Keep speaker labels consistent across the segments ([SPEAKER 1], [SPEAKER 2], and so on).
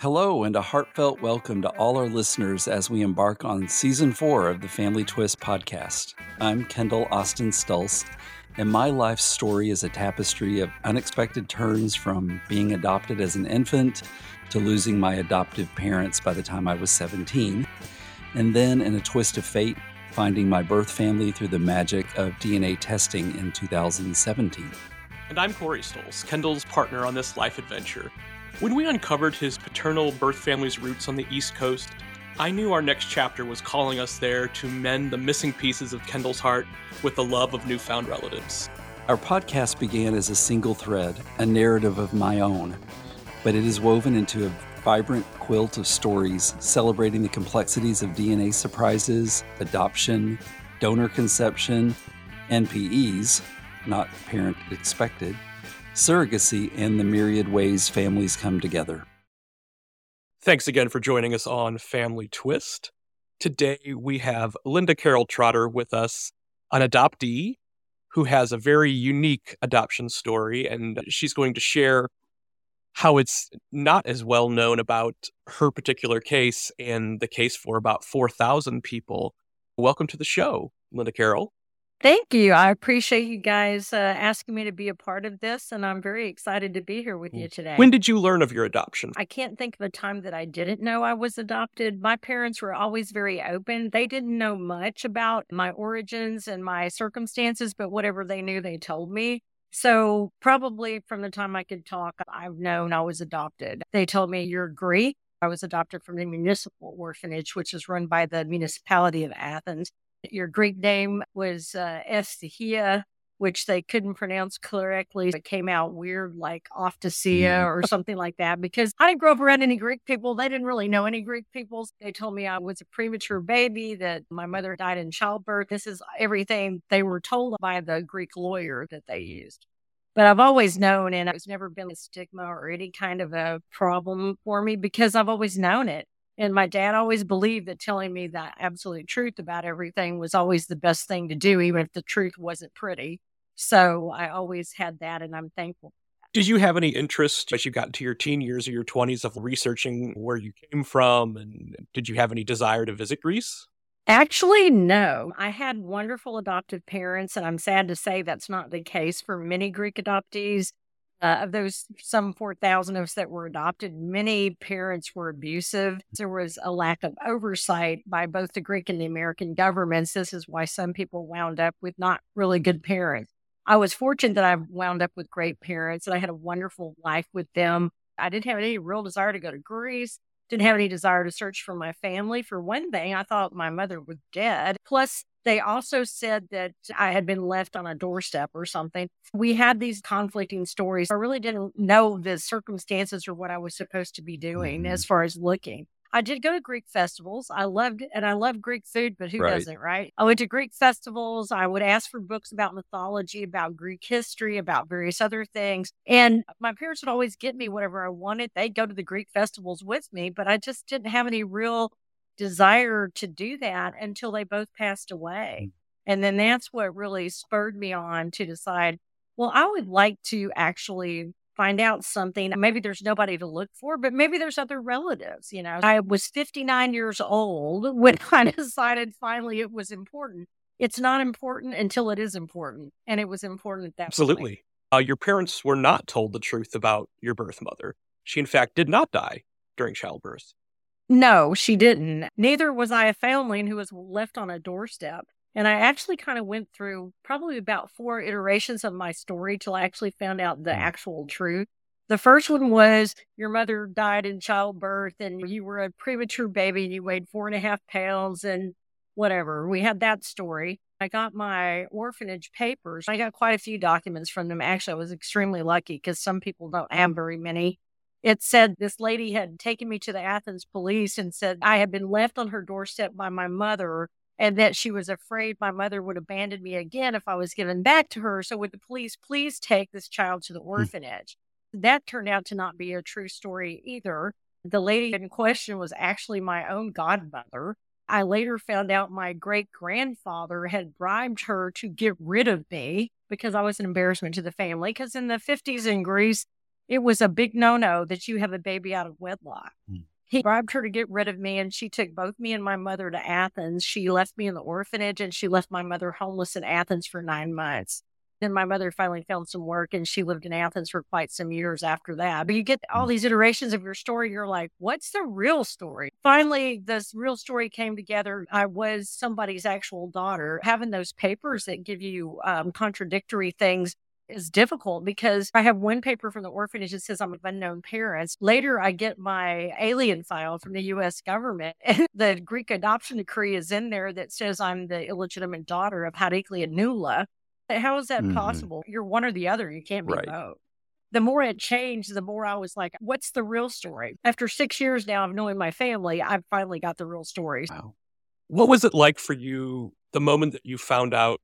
[SPEAKER 1] Hello, and a heartfelt welcome to all our listeners as we embark on season four of the Family Twist podcast. I'm Kendall Austin Stulse, and my life story is a tapestry of unexpected turns from being adopted as an infant to losing my adoptive parents by the time I was 17, and then in a twist of fate, finding my birth family through the magic of DNA testing in 2017.
[SPEAKER 2] And I'm Corey Stulse, Kendall's partner on this life adventure. When we uncovered his paternal birth family's roots on the East Coast, I knew our next chapter was calling us there to mend the missing pieces of Kendall's heart with the love of newfound relatives.
[SPEAKER 1] Our podcast began as a single thread, a narrative of my own, but it is woven into a vibrant quilt of stories celebrating the complexities of DNA surprises, adoption, donor conception, NPEs, not parent expected, surrogacy, and the myriad ways families come together.
[SPEAKER 2] Thanks again for joining us on Family Twist. Today we have Linda Carol Trotter with us, an adoptee who has a very unique adoption story, and she's going to share how it's not as well known about her particular case and the case for about 4,000 people. Welcome to the show, Linda Carroll.
[SPEAKER 3] Thank you. I appreciate you guys uh, asking me to be a part of this, and I'm very excited to be here with you today.
[SPEAKER 2] When did you learn of your adoption?
[SPEAKER 3] I can't think of a time that I didn't know I was adopted. My parents were always very open. They didn't know much about my origins and my circumstances, but whatever they knew, they told me. So, probably from the time I could talk, I've known I was adopted. They told me, You're Greek. I was adopted from the municipal orphanage, which is run by the municipality of Athens. Your Greek name was uh, which they couldn't pronounce correctly. It came out weird, like Oftasia mm. or something like that, because I didn't grow up around any Greek people. They didn't really know any Greek people. They told me I was a premature baby, that my mother died in childbirth. This is everything they were told by the Greek lawyer that they used. But I've always known, and it's never been a stigma or any kind of a problem for me because I've always known it. And my dad always believed that telling me the absolute truth about everything was always the best thing to do, even if the truth wasn't pretty. So I always had that, and I'm thankful.
[SPEAKER 2] Did you have any interest as you got into your teen years or your 20s of researching where you came from? And did you have any desire to visit Greece?
[SPEAKER 3] Actually, no. I had wonderful adoptive parents, and I'm sad to say that's not the case for many Greek adoptees. Uh, of those some 4,000 of us that were adopted, many parents were abusive. There was a lack of oversight by both the Greek and the American governments. This is why some people wound up with not really good parents. I was fortunate that I wound up with great parents and I had a wonderful life with them. I didn't have any real desire to go to Greece, didn't have any desire to search for my family. For one thing, I thought my mother was dead. Plus, they also said that I had been left on a doorstep or something. We had these conflicting stories. I really didn't know the circumstances or what I was supposed to be doing mm-hmm. as far as looking. I did go to Greek festivals. I loved and I love Greek food, but who right. doesn't, right? I went to Greek festivals. I would ask for books about mythology, about Greek history, about various other things. And my parents would always get me whatever I wanted. They'd go to the Greek festivals with me, but I just didn't have any real desire to do that until they both passed away. Mm. And then that's what really spurred me on to decide, well, I would like to actually find out something. Maybe there's nobody to look for, but maybe there's other relatives. You know, I was 59 years old when I decided finally it was important. It's not important until it is important. And it was important at that
[SPEAKER 2] Absolutely. Uh, your parents were not told the truth about your birth mother. She, in fact, did not die during childbirth.
[SPEAKER 3] No, she didn't. Neither was I a foundling who was left on a doorstep. And I actually kind of went through probably about four iterations of my story till I actually found out the mm. actual truth. The first one was your mother died in childbirth and you were a premature baby and you weighed four and a half pounds and whatever. We had that story. I got my orphanage papers. I got quite a few documents from them. Actually, I was extremely lucky because some people don't have very many. It said this lady had taken me to the Athens police and said I had been left on her doorstep by my mother and that she was afraid my mother would abandon me again if I was given back to her. So, would the police please take this child to the hmm. orphanage? Mm. That turned out to not be a true story either. The lady in question was actually my own godmother. I later found out my great grandfather had bribed her to get rid of me because I was an embarrassment to the family. Because in the 50s in Greece, it was a big no no that you have a baby out of wedlock. Mm. He bribed her to get rid of me, and she took both me and my mother to Athens. She left me in the orphanage, and she left my mother homeless in Athens for nine months. Then my mother finally found some work and she lived in Athens for quite some years after that. But you get all mm. these iterations of your story. You're like, what's the real story? Finally, this real story came together. I was somebody's actual daughter. Having those papers that give you um, contradictory things is difficult because I have one paper from the orphanage that says I'm of unknown parents. Later, I get my alien file from the US government, and the Greek adoption decree is in there that says I'm the illegitimate daughter of Chariklia Noula. How is that mm-hmm. possible? You're one or the other. You can't be right. both. The more it changed, the more I was like, what's the real story? After six years now of knowing my family, I've finally got the real story. Wow.
[SPEAKER 2] What was it like for you the moment that you found out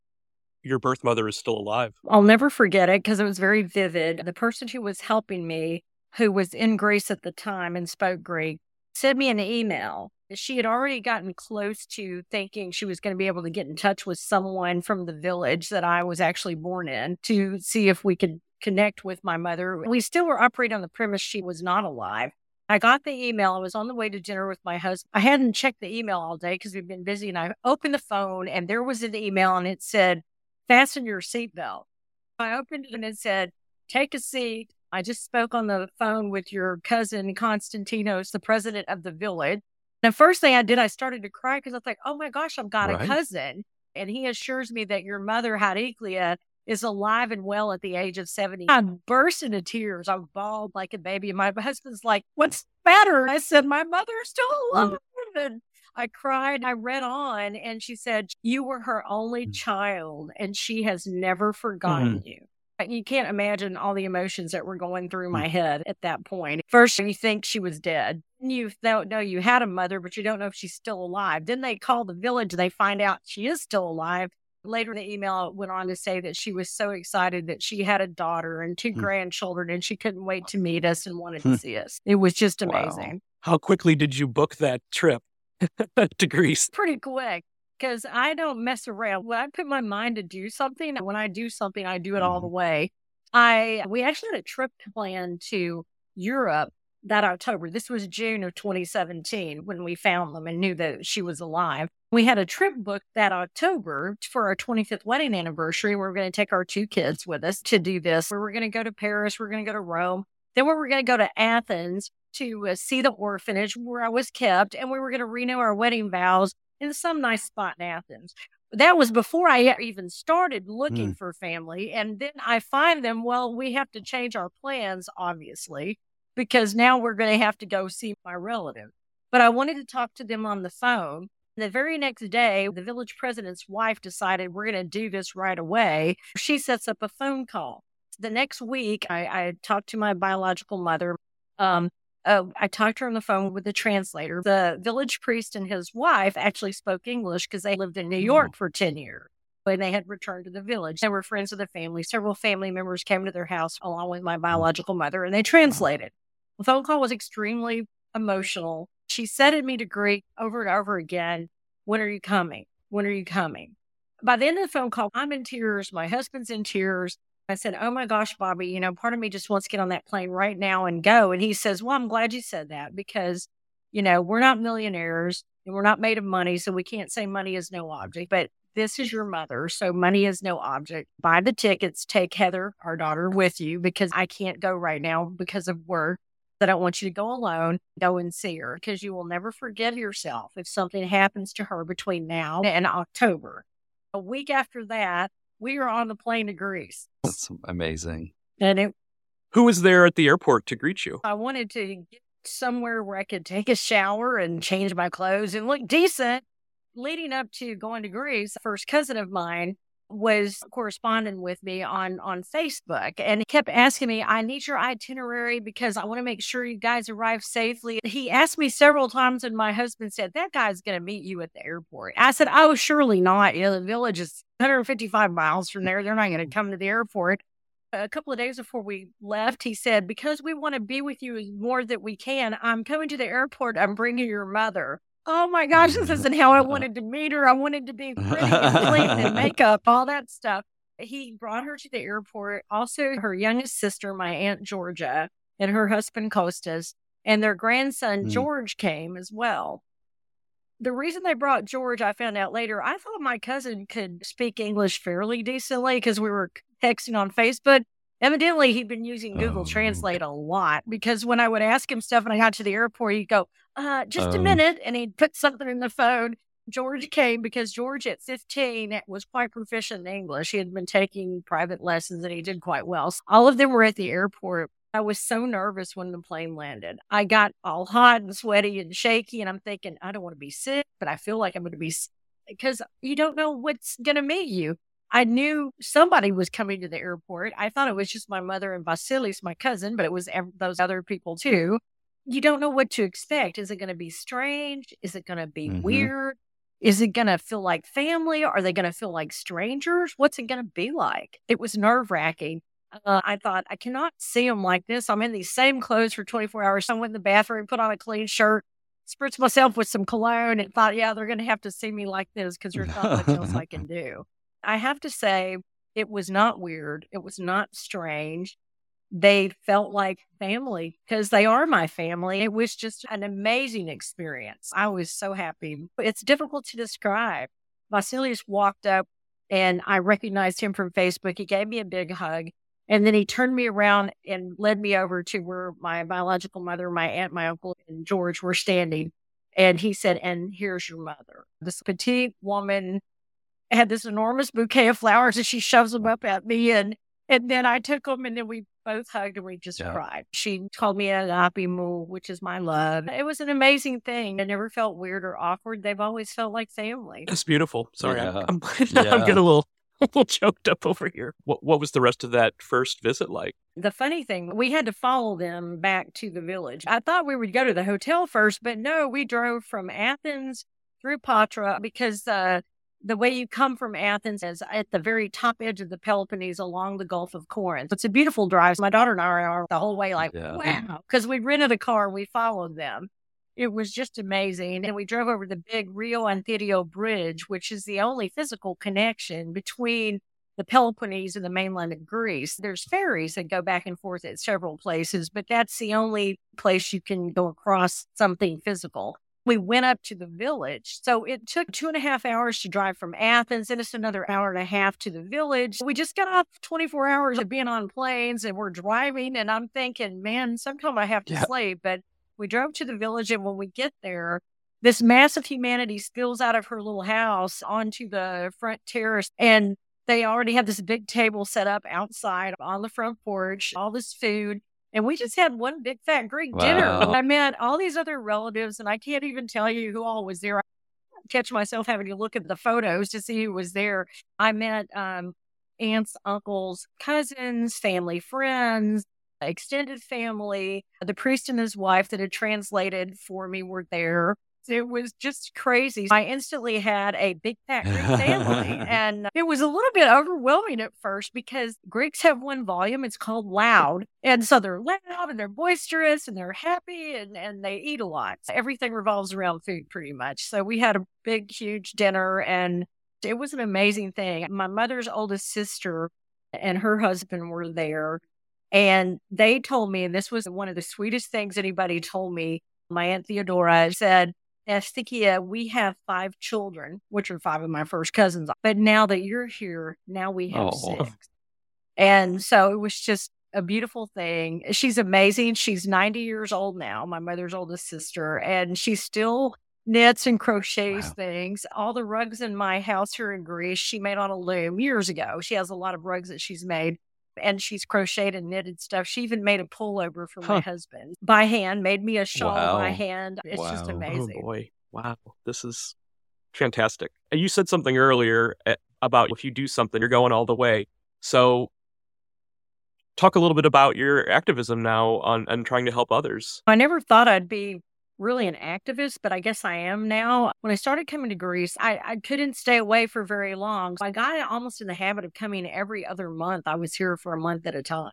[SPEAKER 2] your birth mother is still alive?
[SPEAKER 3] I'll never forget it because it was very vivid. The person who was helping me, who was in Greece at the time and spoke Greek, sent me an email she had already gotten close to thinking she was going to be able to get in touch with someone from the village that I was actually born in to see if we could connect with my mother. We still were operating on the premise she was not alive. I got the email. I was on the way to dinner with my husband. I hadn't checked the email all day because we've been busy. And I opened the phone and there was an email and it said, Fasten your seatbelt. I opened it and it said, Take a seat. I just spoke on the phone with your cousin, Constantinos, the president of the village. The first thing I did, I started to cry because I was like, oh my gosh, I've got right. a cousin. And he assures me that your mother, Chariklia, is alive and well at the age of 70. I burst into tears. I bawled like a baby. And my husband's like, what's the matter? I said, my mother's still mm. alive. And I cried. I read on and she said, you were her only mm. child and she has never forgotten mm-hmm. you. You can't imagine all the emotions that were going through my mm. head at that point. First, you think she was dead. You don't know you had a mother, but you don't know if she's still alive. Then they call the village. They find out she is still alive. Later, the email went on to say that she was so excited that she had a daughter and two mm. grandchildren, and she couldn't wait to meet us and wanted to hmm. see us. It was just amazing. Wow.
[SPEAKER 2] How quickly did you book that trip to Greece?
[SPEAKER 3] Pretty quick because I don't mess around. When I put my mind to do something, when I do something, I do it all the mm-hmm. way. I we actually had a trip planned to Europe that October. This was June of 2017 when we found them and knew that she was alive. We had a trip booked that October for our 25th wedding anniversary. We were going to take our two kids with us to do this. We were going to go to Paris. We were going to go to Rome. Then we were going to go to Athens to uh, see the orphanage where I was kept, and we were going to renew our wedding vows in some nice spot in Athens. That was before I even started looking mm. for family. And then I find them, well, we have to change our plans, obviously, because now we're going to have to go see my relative. But I wanted to talk to them on the phone. The very next day, the village president's wife decided we're going to do this right away. She sets up a phone call. The next week, I, I talked to my biological mother. Um, uh, I talked to her on the phone with the translator. The village priest and his wife actually spoke English because they lived in New York oh. for 10 years when they had returned to the village. They were friends of the family. Several family members came to their house along with my mm. biological mother and they translated. The phone call was extremely emotional. She said to me to Greek over and over again, When are you coming? When are you coming? By the end of the phone call, I'm in tears. My husband's in tears. I said, Oh my gosh, Bobby, you know, part of me just wants to get on that plane right now and go. And he says, Well, I'm glad you said that because, you know, we're not millionaires and we're not made of money. So we can't say money is no object, but this is your mother. So money is no object. Buy the tickets, take Heather, our daughter, with you because I can't go right now because of work. I want you to go alone. Go and see her because you will never forget yourself if something happens to her between now and October. A week after that, we were on the plane to Greece.
[SPEAKER 1] That's amazing.
[SPEAKER 3] And it,
[SPEAKER 2] who was there at the airport to greet you?
[SPEAKER 3] I wanted to get somewhere where I could take a shower and change my clothes and look decent. Leading up to going to Greece, first cousin of mine was corresponding with me on on Facebook and he kept asking me, I need your itinerary because I want to make sure you guys arrive safely. He asked me several times and my husband said, That guy's gonna meet you at the airport. I said, Oh, surely not. You know, the village is 155 miles from there. They're not gonna mm-hmm. come to the airport. A couple of days before we left, he said, Because we want to be with you more that we can, I'm coming to the airport. I'm bringing your mother oh my gosh, this isn't how I wanted to meet her. I wanted to be pretty and clean and makeup, all that stuff. He brought her to the airport. Also, her youngest sister, my Aunt Georgia, and her husband Costas, and their grandson
[SPEAKER 1] Mm.
[SPEAKER 3] George came as well. The reason they brought George, I found out later, I thought my cousin could speak English fairly decently because we were texting on Facebook. Evidently, he'd been using Google
[SPEAKER 1] Oh.
[SPEAKER 3] Translate a lot because when I would ask him stuff and I got to the airport, he'd go, uh, just a
[SPEAKER 1] Oh.
[SPEAKER 3] minute. And he'd put something in the phone. George came because George at 15 was quite proficient in English. He had been taking private lessons and he did quite well. So all of them were at the airport. I was so nervous when the plane landed. I got all hot and sweaty and shaky, and I'm thinking, I don't want to be sick, but I feel like I'm going to be sick because you don't know what's going to meet you. I knew somebody was coming to the airport. I thought it was just my mother and Vasilis, my cousin, but it was those other people too. You don't know what to expect. Is it going to be strange? Is it going to be
[SPEAKER 1] Mhm.
[SPEAKER 3] weird? Is it going to feel like family? Are they going to feel like strangers? What's it going to be like? It was nerve wracking. Uh, I thought, I cannot see them like this. I'm in these same clothes for 24 hours. I went in the bathroom, put on a clean shirt, spritzed myself with some cologne, and thought, yeah, they're going to have to see me like this because there's not much else I can do. I have to say, it was not weird. It was not strange. They felt like family because they are my family. It was just an amazing experience. I was so happy. It's difficult to describe. Vasilis walked up and I recognized him from Facebook. He gave me a big hug. And then he turned me around and led me over to where my biological mother, my aunt, my uncle, and George were standing. And he said, And here's your mother. This petite woman had this enormous bouquet of flowers and she shoves them up at me. And and then I took them and then we both hugged and we just
[SPEAKER 1] Yeah.
[SPEAKER 3] cried. She called me an apimu, which is my love. It was an amazing thing. I never felt weird or awkward. They've always felt like family.
[SPEAKER 2] That's beautiful. Sorry,
[SPEAKER 1] Yeah.
[SPEAKER 2] I'm, I'm, I'm getting a little, a little choked up over here. What, what was the rest of that first visit like?
[SPEAKER 3] The funny thing, we had to follow them back to the village. I thought we would go to the hotel first, but no, we drove from Athens through Patra because uh, the way you come from Athens is at the very top edge of the Peloponnese along the Gulf of Corinth. It's a beautiful drive. My daughter and I are the whole way like,
[SPEAKER 1] Yeah.
[SPEAKER 3] wow, because we rented a car and we followed them. It was just amazing. And we drove over the big Rio Antirio Bridge, which is the only physical connection between the Peloponnese and the mainland of Greece. There's ferries that go back and forth at several places, but that's the only place you can go across something physical. We went up to the village. So it took two and a half hours to drive from Athens, and it's another hour and a half to the village. We just got off 24 hours of being on planes and we're driving, and I'm thinking, man, sometime I have to
[SPEAKER 1] Yeah.
[SPEAKER 3] sleep. But we drove to the village, and when we get there, this mass of humanity spills out of her little house onto the front terrace and they already had this big table set up outside on the front porch, all this food. And we just had one big fat Greek dinner. I met all these other relatives, and I can't even tell you who all was there. I catch myself having to look at the photos to see who was there. I met um, aunts, uncles, cousins, family, friends, extended family. The priest and his wife that had translated for me were there. It was just crazy. I instantly had a big fat Greek family. and it was a little bit overwhelming at first because Greeks have one volume. It's called loud. And so they're loud and they're boisterous and they're happy and, and they eat a lot. Everything revolves around food pretty much. So we had a big, huge dinner and it was an amazing thing. My mother's oldest sister and her husband were there. And they told me, and this was one of the sweetest things anybody told me. My Aunt Theodora said, Eftychia, we have five children, which are five of my first cousins. But now that you're here, now we have
[SPEAKER 1] Oh.
[SPEAKER 3] six. And so it was just a beautiful thing. She's amazing. She's 90 years old now, my mother's oldest sister, and she still knits and crochets
[SPEAKER 1] Wow.
[SPEAKER 3] things. All the rugs in my house here in Greece, she made on a loom years ago. She has a lot of rugs that she's made and she's crocheted and knitted stuff. She even made a pullover for my husband by hand, made me a shawl by hand. It's just
[SPEAKER 1] Wow. Oh,
[SPEAKER 3] amazing.
[SPEAKER 2] Oh boy. Wow. This is fantastic. And You said something earlier eh, about if you do something, you're going all the way. So talk a little bit about your activism now on and trying to help others.
[SPEAKER 3] I never thought I'd be really an activist, but I guess I am now. When I started coming to Greece, I, I couldn't stay away for very long. I got almost in the habit of coming every other month. I was here for a month at a time.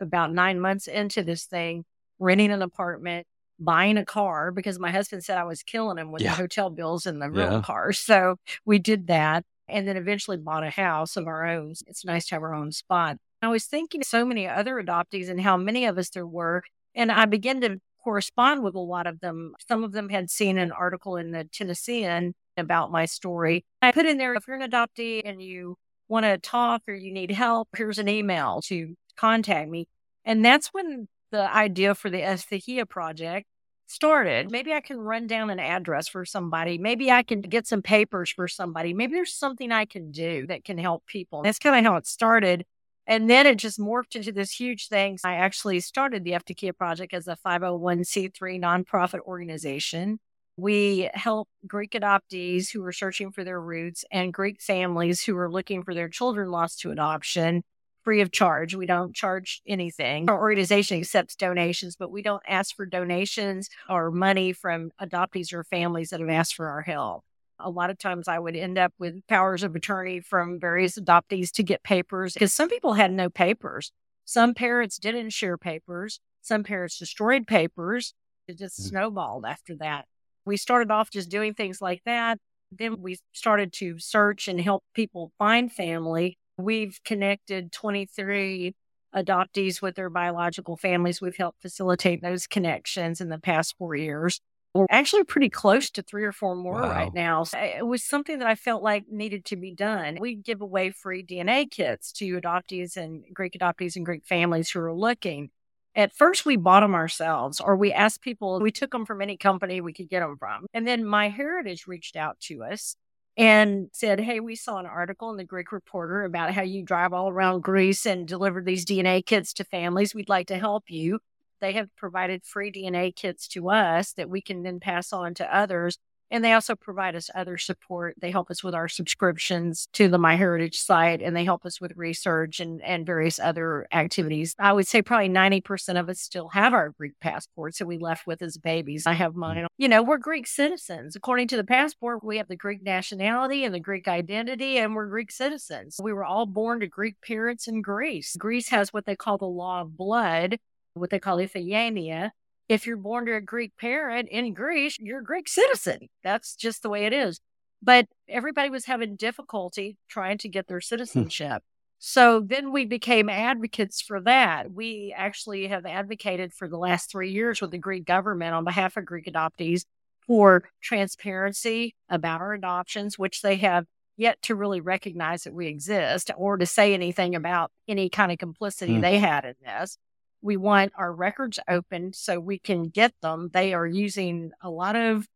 [SPEAKER 3] About nine months into this thing, renting an apartment, buying a car because my husband said I was killing him with
[SPEAKER 1] Yeah.
[SPEAKER 3] the hotel bills and the rental
[SPEAKER 1] Yeah.
[SPEAKER 3] cars. So we did that. and then eventually bought a house of our own. It's nice to have our own spot. I was thinking so many other adoptees and how many of us there were. And I began to correspond with a lot of them. Some of them had seen an article in the Tennessean about my story. I put in there if you're an adoptee and you want to talk or you need help, here's an email to contact me. And that's when the idea for the Eftychia project started. Maybe I can run down an address for somebody. Maybe I can get some papers for somebody. Maybe there's something I can do that can help people. That's kind of how it started. And then it just morphed into this huge thing. I actually started the Eftychia Project as a 501c3 nonprofit organization. We help Greek adoptees who are searching for their roots and Greek families who are looking for their children lost to adoption free of charge. We don't charge anything. Our organization accepts donations, but we don't ask for donations or money from adoptees or families that have asked for our help. A lot of times I would end up with powers of attorney from various adoptees to get papers because some people had no papers. Some parents didn't share papers. Some parents destroyed papers. It just mm-hmm. snowballed after that. We started off just doing things like that. Then we started to search and help people find family. We've connected 23 adoptees with their biological families. We've helped facilitate those connections in the past four years. We're actually pretty close to three or four more wow. right now. So it was something that I felt like needed to be done. We give away free DNA kits to adoptees and Greek adoptees and Greek families who are looking. At first, we bought them ourselves, or we asked people, we took them from any company we could get them from. And then MyHeritage reached out to us and said, Hey, we saw an article in the Greek Reporter about how you drive all around Greece and deliver these DNA kits to families. We'd like to help you. They have provided free DNA kits to us that we can then pass on to others. And they also provide us other support. They help us with our subscriptions to the MyHeritage site and they help us with research and, and various other activities. I would say probably 90% of us still have our Greek passports that we left with as babies. I have mm. mine. You know, we're Greek citizens. According to the passport, we have the Greek nationality and the Greek identity, and we're Greek citizens. We were all born to Greek parents in Greece. Greece has what they call the law of blood, what they call ithagenia, if you're born to a Greek parent in Greece, you're a Greek citizen. That's just the way it is. But everybody was having difficulty trying to get their hmm. citizenship. So then we became advocates for that. We actually have advocated for the last three years with the Greek government on behalf of Greek adoptees for transparency about our adoptions, which they have yet to really recognize that we exist or to say anything about any kind of complicity mm. they had in this we want our records open so we can get them. They are using a lot of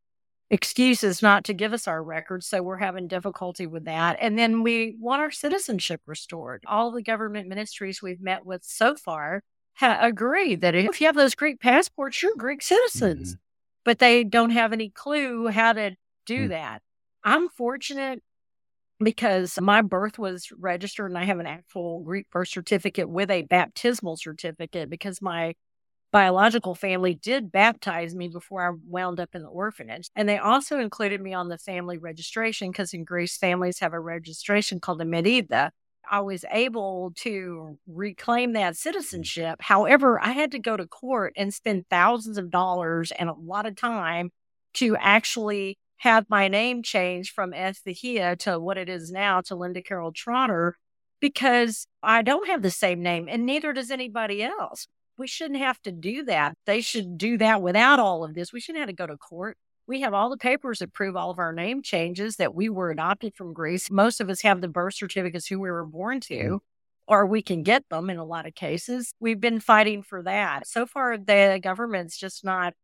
[SPEAKER 3] excuses not to give us our records. So we're having difficulty with that. And then we want our citizenship restored. All the government ministries we've met with so far ha- agree that if you have those Greek passports, you're Greek citizens, mm-hmm. but they don't have any clue how to do mm-hmm. that. I'm fortunate because my birth was registered and I have an actual Greek birth certificate with a baptismal certificate because my biological family did baptize me before I wound up in the orphanage. And they also included me on the family registration because in Greece, families have a registration called a merida. I was able to reclaim that mm. citizenship. However, I had to go to court and spend thousands of dollars and a lot of time to actually have my name changed from Eftychia to what it is now to Linda Carol Trotter because I don't have the same name and neither does anybody else. We shouldn't have to do that. They should do that without all of this. We shouldn't have to go to court. We have all the papers that prove all of our name changes that we were adopted from Greece. Most of us have the birth certificates who we were born to. Mm-hmm or we can get them in a lot of cases. We've been fighting for that. So far, the government's just not.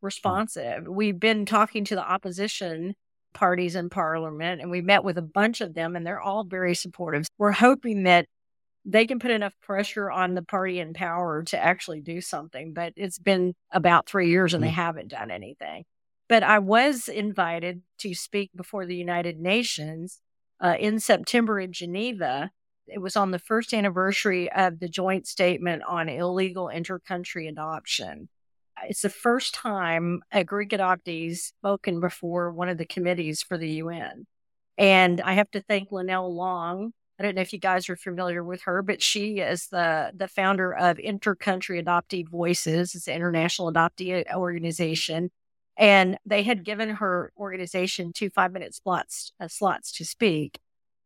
[SPEAKER 3] Responsive. We've been talking to the opposition parties in parliament and we met with a bunch of them and they're all very supportive. We're hoping that they can put enough pressure on the party in power to actually do something, but it's been about three years and they mm. haven't done anything. But I was invited to speak before the United Nations uh, in September in Geneva. It was on the first anniversary of the joint statement on illegal intercountry adoption it's the first time a Greek adoptee spoken before one of the committees for the UN. And I have to thank Lynelle Long. I don't know if you guys are familiar with her, but she is the, the founder of Intercountry Adoptee Voices. It's an international adoptee organization. And they had given her organization two five minute slots, uh, slots to speak.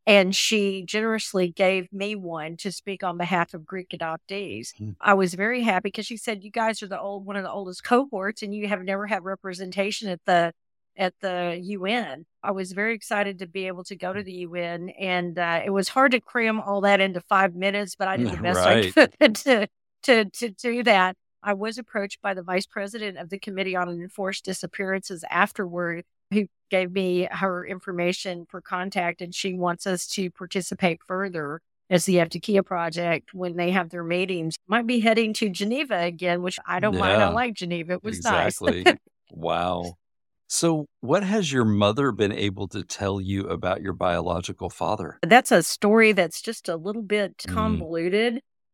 [SPEAKER 3] And she generously gave me one to speak on behalf of Greek adoptees.
[SPEAKER 1] Hmm.
[SPEAKER 3] I was very happy because she said, You guys are the old one of the oldest cohorts and you have never had representation at the at the UN. I was very excited to be able to go to the UN, and uh, it was hard to cram all that into five minutes, but I did the best
[SPEAKER 1] Right.
[SPEAKER 3] I could to, to to do that. I was approached by the vice president of the Committee on Enforced Disappearances afterward, who gave me her information for contact, and she wants us to participate further as the Eftychia project when they have their meetings. Might be heading to Geneva again, which I don't mind. I like Geneva. It was nice.
[SPEAKER 1] Exactly. wow. So, what has your mother been able to tell you about your biological father?
[SPEAKER 3] That's a story that's just a little bit
[SPEAKER 1] Mm.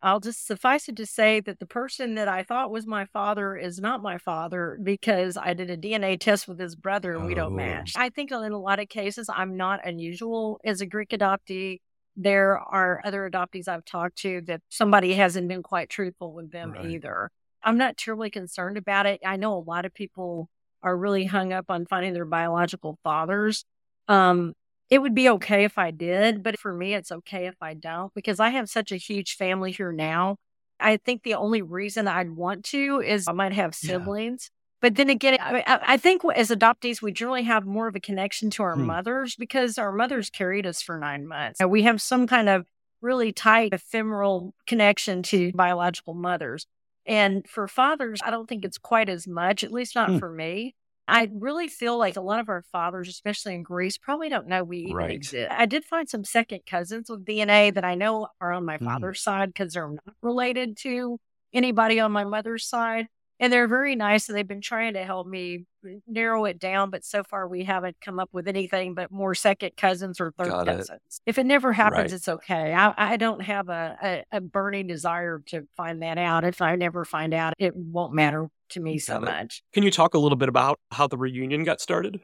[SPEAKER 3] I'll just suffice it to say that the person that I thought was my father is not my father because I did a DNA test with his brother and we don't
[SPEAKER 1] Oh.
[SPEAKER 3] match. I think in a lot of cases, I'm not unusual as a Greek adoptee. There are other adoptees I've talked to that somebody hasn't been quite truthful with them
[SPEAKER 1] Right.
[SPEAKER 3] either. I'm not terribly concerned about it. I know a lot of people are really hung up on finding their biological fathers. Um, it would be okay if I did, but for me, it's okay if I don't because I have such a huge family here now. I think the only reason I'd want to is I might have
[SPEAKER 1] Yeah.
[SPEAKER 3] siblings. But then again, I, I I think as adoptees, we generally have more of a connection to our
[SPEAKER 1] Hmm.
[SPEAKER 3] mothers because our mothers carried us for nine months. We have some kind of really tight ephemeral connection to biological mothers. And for fathers, I don't think it's quite as much, at least not
[SPEAKER 1] Hmm.
[SPEAKER 3] for me. I really feel like a lot of our fathers, especially in Greece, probably don't know we even
[SPEAKER 1] Right.
[SPEAKER 3] exist. I did find some second cousins with DNA that I know are on my
[SPEAKER 1] Hmm.
[SPEAKER 3] father's side because they're not related to anybody on my mother's side. And they're very nice and they've been trying to help me narrow it down. But so far, we haven't come up with anything but more second cousins or third
[SPEAKER 1] Got it.
[SPEAKER 3] cousins. If it never happens,
[SPEAKER 1] Right.
[SPEAKER 3] it's okay. I, I don't have a, a, a burning desire to find that out. If I never find out, it won't matter to me so much.
[SPEAKER 2] Can you talk a little bit about how the reunion got started?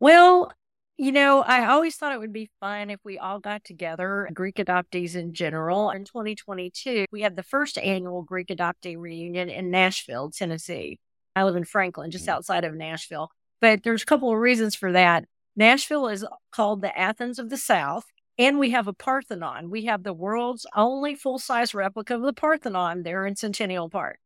[SPEAKER 3] Well, you know, I always thought it would be fun if we all got together, Greek adoptees in general. In 2022, we had the first annual Greek adoptee reunion in Nashville, Tennessee. I live in Franklin, just
[SPEAKER 1] Mm.
[SPEAKER 3] outside of Nashville. But there's a couple of reasons for that. Nashville is called the Athens of the South, and we have a Parthenon. We have the world's only full size replica of the Parthenon there in Centennial Park.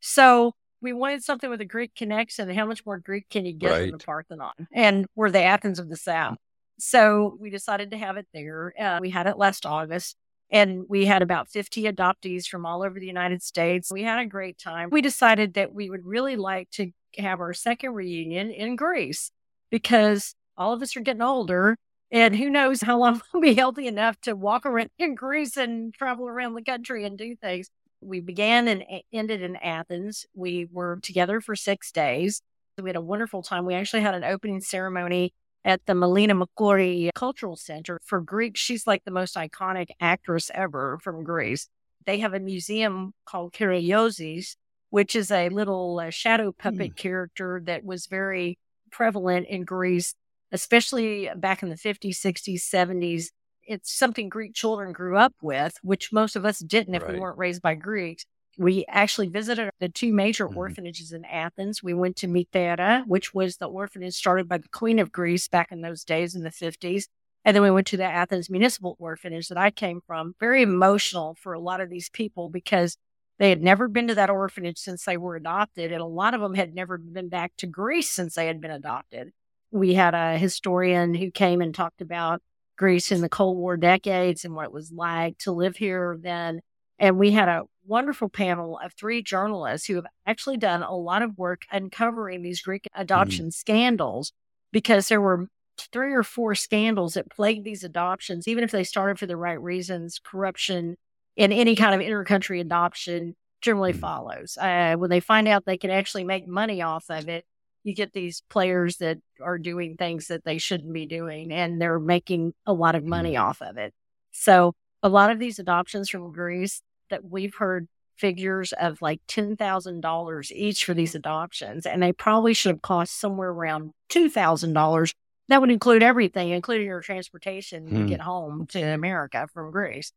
[SPEAKER 3] So we wanted something with a Greek connection. How much more Greek can you get than the Parthenon? And we're the Athens of the South. So we decided to have it there. Uh, we had it last August. And we had about 50 adoptees from all over the United States. We had a great time. We decided that we would really like to have our second reunion in Greece because all of us are getting older. And who knows how long we'll be healthy enough to walk around in Greece and travel around the country and do things. We began and ended in Athens. We were together for six days. We had a wonderful time. We actually had an opening ceremony at the Melina Mercouri Cultural Center for Greeks. She's like the most iconic actress ever from Greece. They have a museum called Karagiozis, which is a little uh, shadow puppet character that was very prevalent in Greece, especially back in the 50s, 60s, 70s. It's something Greek children grew up with, which most of us didn't if we weren't raised by Greeks. We actually visited the two major
[SPEAKER 1] Mhm.
[SPEAKER 3] orphanages in Athens. We went to Mitera, which was the orphanage started by the Queen of Greece back in those days in the 50s. And then we went to the Athens Municipal Orphanage that I came from. Very emotional for a lot of these people because they had never been to that orphanage since they were adopted. And a lot of them had never been back to Greece since they had been adopted. We had a historian who came and talked about Greece in the Cold War decades and what it was like to live here then. And we had a wonderful panel of three journalists who have actually done a lot of work uncovering these Greek adoption scandals because there were three or four scandals that plagued these adoptions, even if they started for the right reasons, corruption in any kind of intercountry adoption generally
[SPEAKER 1] Mhm.
[SPEAKER 3] follows. Uh, when they find out they can actually make money off of it, you get these players that are doing things that they shouldn't be doing and they're making a lot of money off of it. So, a lot of these adoptions from Greece that we've heard figures of like $10,000 each for these adoptions, and they probably should have cost somewhere around $2,000. That would include everything, including your transportation to
[SPEAKER 1] Hmm.
[SPEAKER 3] get home to America from Greece.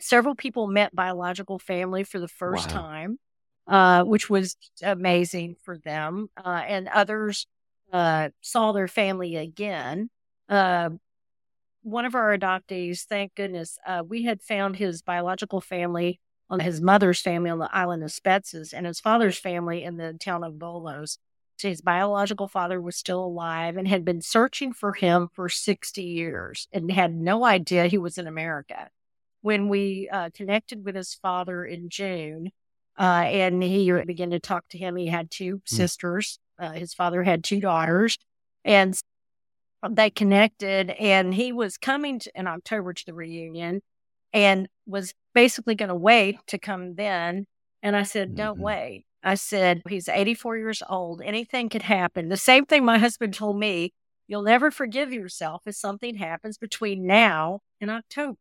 [SPEAKER 3] Several people met biological family for the first
[SPEAKER 1] Wow.
[SPEAKER 3] time, uh, which was amazing for them. Uh, and others uh, saw their family again. uh, one of our adoptees, thank goodness, uh, we had found his biological family on his mother's family on the island of Spetses and his father's family in the town of Volos. So his biological father was still alive and had been searching for him for 60 years and had no idea he was in America. When we uh, connected with his father in June, uh, and he began to talk to him, he had two mm. sisters. Uh, his father had two daughters, and they connected. And he was coming to, in October to the reunion, and was basically going to wait to come then. And I said, "Don't mm-hmm. wait." I said, "He's 84 years old. Anything could happen." The same thing my husband told me. You'll never forgive yourself if something happens between now and October.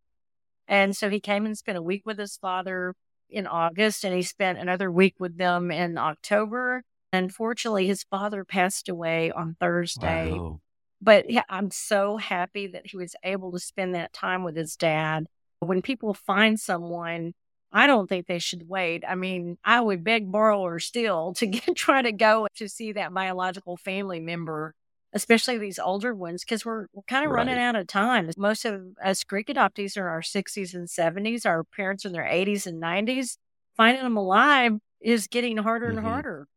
[SPEAKER 3] And so he came and spent a week with his father in August, and he spent another week with them in October. Unfortunately, his father passed away on Thursday. Wow. But yeah, I'm so happy that he was able to spend that time with his dad. When people find someone, I don't think they should wait. I mean, I would beg, borrow, or steal to get, try to go to see that biological family member especially these older ones, because we're, we're kind of right. running out of time. Most of us Greek adoptees are in our 60s and 70s. Our parents in their 80s and 90s. Finding them alive is getting harder mm-hmm. and harder.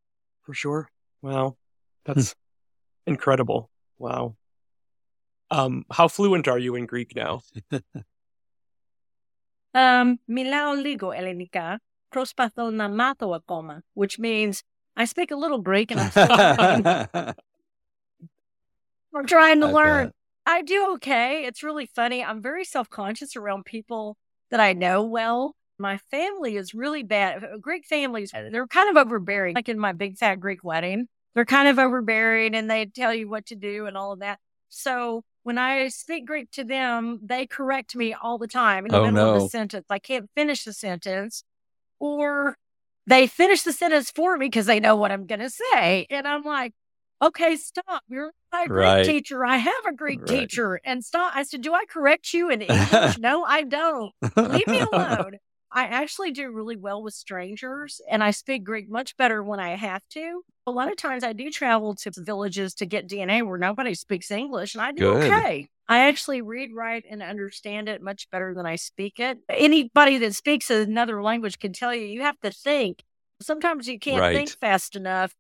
[SPEAKER 2] For sure. Wow. That's incredible. Wow. Um, how fluent are you in Greek now?
[SPEAKER 3] um, milao ligo Ellenika, προσπαθώ να μάθω ακόμα, which means I speak a little Greek and I'm still I'm trying to I learn. Bet. I do okay. It's really funny. I'm very self conscious around people that I know well. My family is really bad. Uh, Greek families, they're kind of overbearing. Like in my big fat Greek wedding, they're kind of overbearing and they tell you what to do and all of that. So when I speak Greek to them, they correct me all the time in the oh, middle no. of the sentence. I can't finish the sentence, or they finish the sentence for me because they know what I'm going to say. And I'm like, okay, stop. You're my Greek right. teacher. I have a Greek right. teacher. And stop. I said, do I correct you in English? no, I don't. Leave me alone. I actually do really well with strangers and I speak Greek much better when I have to. A lot of times I do travel to villages to get DNA where nobody speaks English and I do Good. okay. I actually read, write, and understand it much better than I speak it. Anybody that speaks another language can tell you you have to think. Sometimes you can't right. think fast enough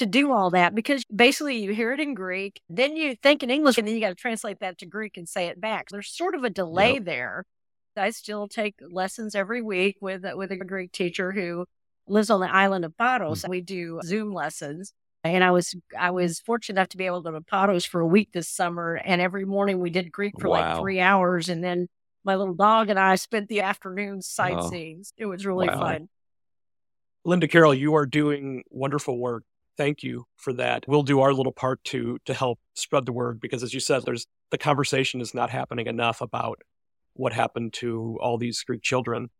[SPEAKER 3] to do all that because basically you hear it in Greek, then you think in English, and then you got to translate that to Greek and say it back. There's sort of a delay yep. there. I still take lessons every week with with a Greek teacher who lives on the island of Paros. Mm-hmm. We do Zoom lessons. And I was I was fortunate enough to be able to go to Paros for a week this summer. And every morning we did Greek for wow. like three hours. And then my little dog and I spent the afternoon sightseeing. Oh. It was really wow. fun.
[SPEAKER 2] Linda Carol, you are doing wonderful work thank you for that. We'll do our little part to to help spread the word because as you said there's the conversation is not happening enough about what happened to all these Greek children.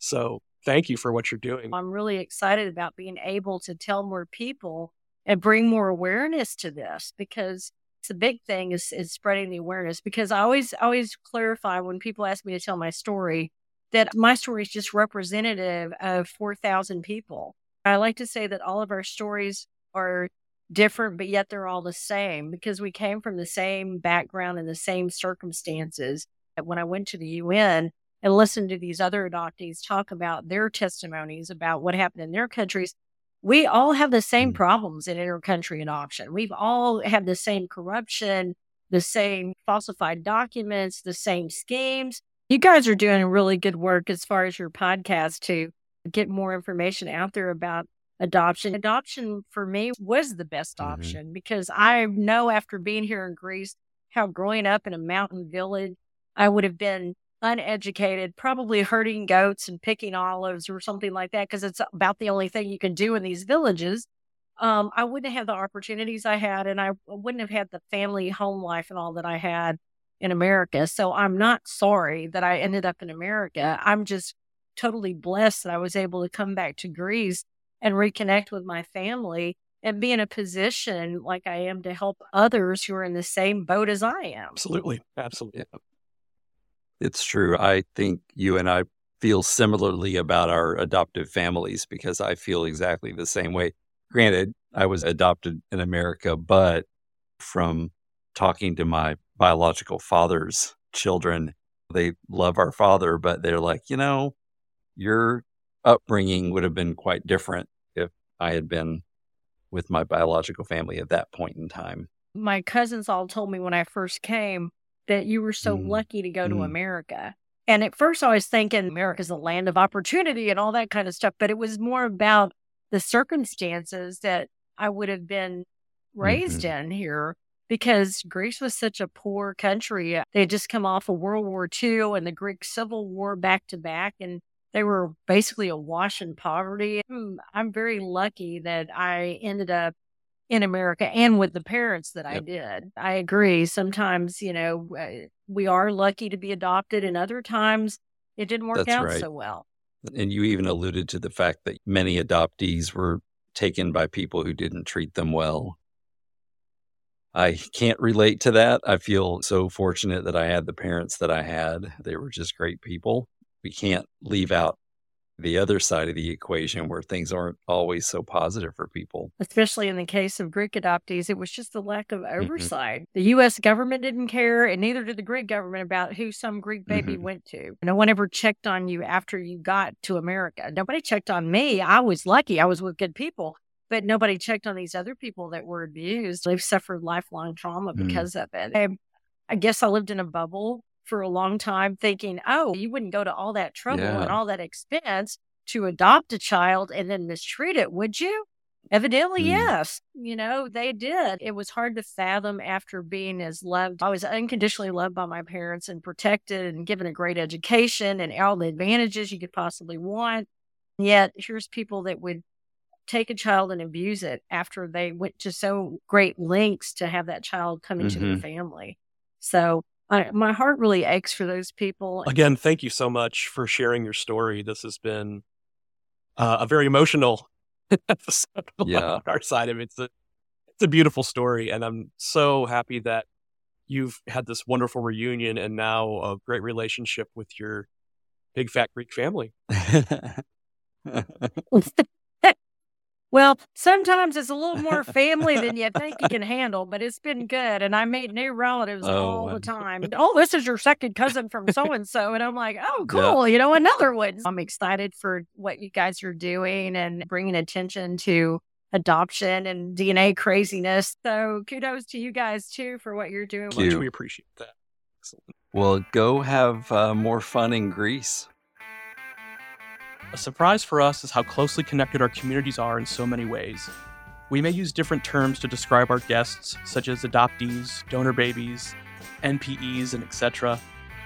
[SPEAKER 2] So, thank you for what you're doing.
[SPEAKER 3] I'm really excited about being able to tell more people and bring more awareness to this because it's a big thing is, is spreading the awareness because I always always clarify when people ask me to tell my story that my story is just representative of 4,000 people I like to say that all of our stories are different, but yet they're all the same because we came from the same background and the same circumstances. When I went to the UN and listened to these other adoptees talk about their testimonies about what happened in their countries, we all have the same mm. problems in intercountry adoption. We've all had the same corruption, the same falsified documents, the same schemes. You guys are doing really good work as far as your podcast, too get more information out there about adoption. Adoption for me was the best mm-hmm. option because I know after being here in Greece how growing up in a mountain village, I would have been uneducated, probably herding goats and picking olives or something like that because it's about the only thing you can do in these villages. Um, I wouldn't have the opportunities I had, and I wouldn't have had the family home life and all that I had in America. So I'm not sorry that I ended up in America. I'm just totally blessed that I was able to come back to Greece and reconnect with my family and be in a position like I am to help others who are in the same boat as I am.
[SPEAKER 2] Absolutely. Absolutely. Yeah.
[SPEAKER 1] It's true. I think you and I feel similarly about our adoptive families because I feel exactly the same way. Granted, I was adopted in America, but from talking to my biological father's children. They love our father, but they're like, you know, your upbringing would have been quite different if I had been with my biological family at that point in time.
[SPEAKER 3] My cousins all told me when I first came that you were so mm. lucky to go mm. to America. And at first, I was thinking America's a land of opportunity and all that kind of stuff, but it was more about the circumstances that I would have been raised mm-hmm. in here because Greece was such a poor country. They had just come off of World War II and the Greek Civil War back to back, and they were basically awash in poverty. Hmm, I'm very lucky that I ended up in America and with the parents that yep. I did. I agree. Sometimes, you know, we are lucky to be adopted, and other times it didn't work That's out right. so well.
[SPEAKER 1] And you even alluded to the fact that many adoptees were taken by people who didn't treat them well. I can't relate to that. I feel so fortunate that I had the parents that I had. They were just great people. We can't leave out the other side of the equation where things aren't always so positive for people.
[SPEAKER 3] Especially in the case of Greek adoptees, it was just the lack of mm-hmm. oversight. Mm-hmm. The U.S. government didn't care, and neither did the Greek government about who some Greek baby mm-hmm. went to. No one ever checked on you after you got to America. Nobody checked on me. I was lucky. I was with good people. But nobody checked on these other people that were abused. They've suffered lifelong trauma mm. because mm. of it. I, I guess I lived in a bubble for a long time thinking, oh, you wouldn't go to all that trouble yeah. and all that expense to adopt a child and then mistreat it, would you? Evidently, mm. yes. You know, they did. It was hard to fathom after being as loved. I was unconditionally loved by my parents and protected and given a great education and all the advantages you could possibly want. Yet, here's people that would take a child and abuse it after they went to so great lengths to have that child come into mm-hmm. their family. So I, my heart really aches for those people.
[SPEAKER 2] Again, thank you so much for sharing your story. This has been uh, a very emotional episode yeah. on our side of it. It's a, it's a beautiful story, and I'm so happy that you've had this wonderful reunion and now a great relationship with your big fat Greek family.
[SPEAKER 3] Well, sometimes it's a little more family than you think you can handle, but it's been good. And I made new relatives oh, all the time. Oh, this is your second cousin from so and so. And I'm like, oh, cool. Yeah. You know, another one. I'm excited for what you guys are doing and bringing attention to adoption and DNA craziness. So kudos to you guys too for what you're doing.
[SPEAKER 2] Much we appreciate that.
[SPEAKER 1] Excellent. Well, go have uh, more fun in Greece.
[SPEAKER 2] A surprise for us is how closely connected our communities are in so many ways. We may use different terms to describe our guests, such as adoptees, donor babies, NPEs, and etc.,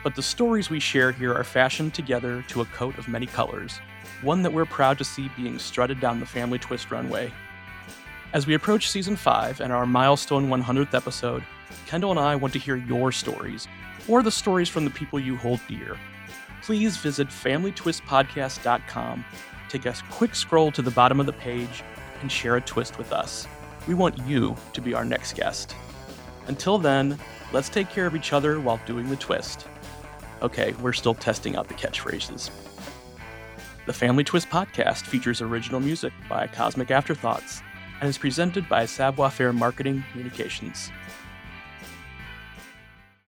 [SPEAKER 2] but the stories we share here are fashioned together to a coat of many colors, one that we're proud to see being strutted down the Family Twist runway. As we approach season 5 and our milestone 100th episode, Kendall and I want to hear your stories, or the stories from the people you hold dear please visit FamilyTwistPodcast.com, take a quick scroll to the bottom of the page, and share a twist with us. We want you to be our next guest. Until then, let's take care of each other while doing the twist. Okay, we're still testing out the catchphrases. The Family Twist podcast features original music by Cosmic Afterthoughts and is presented by Savoir Faire Marketing Communications.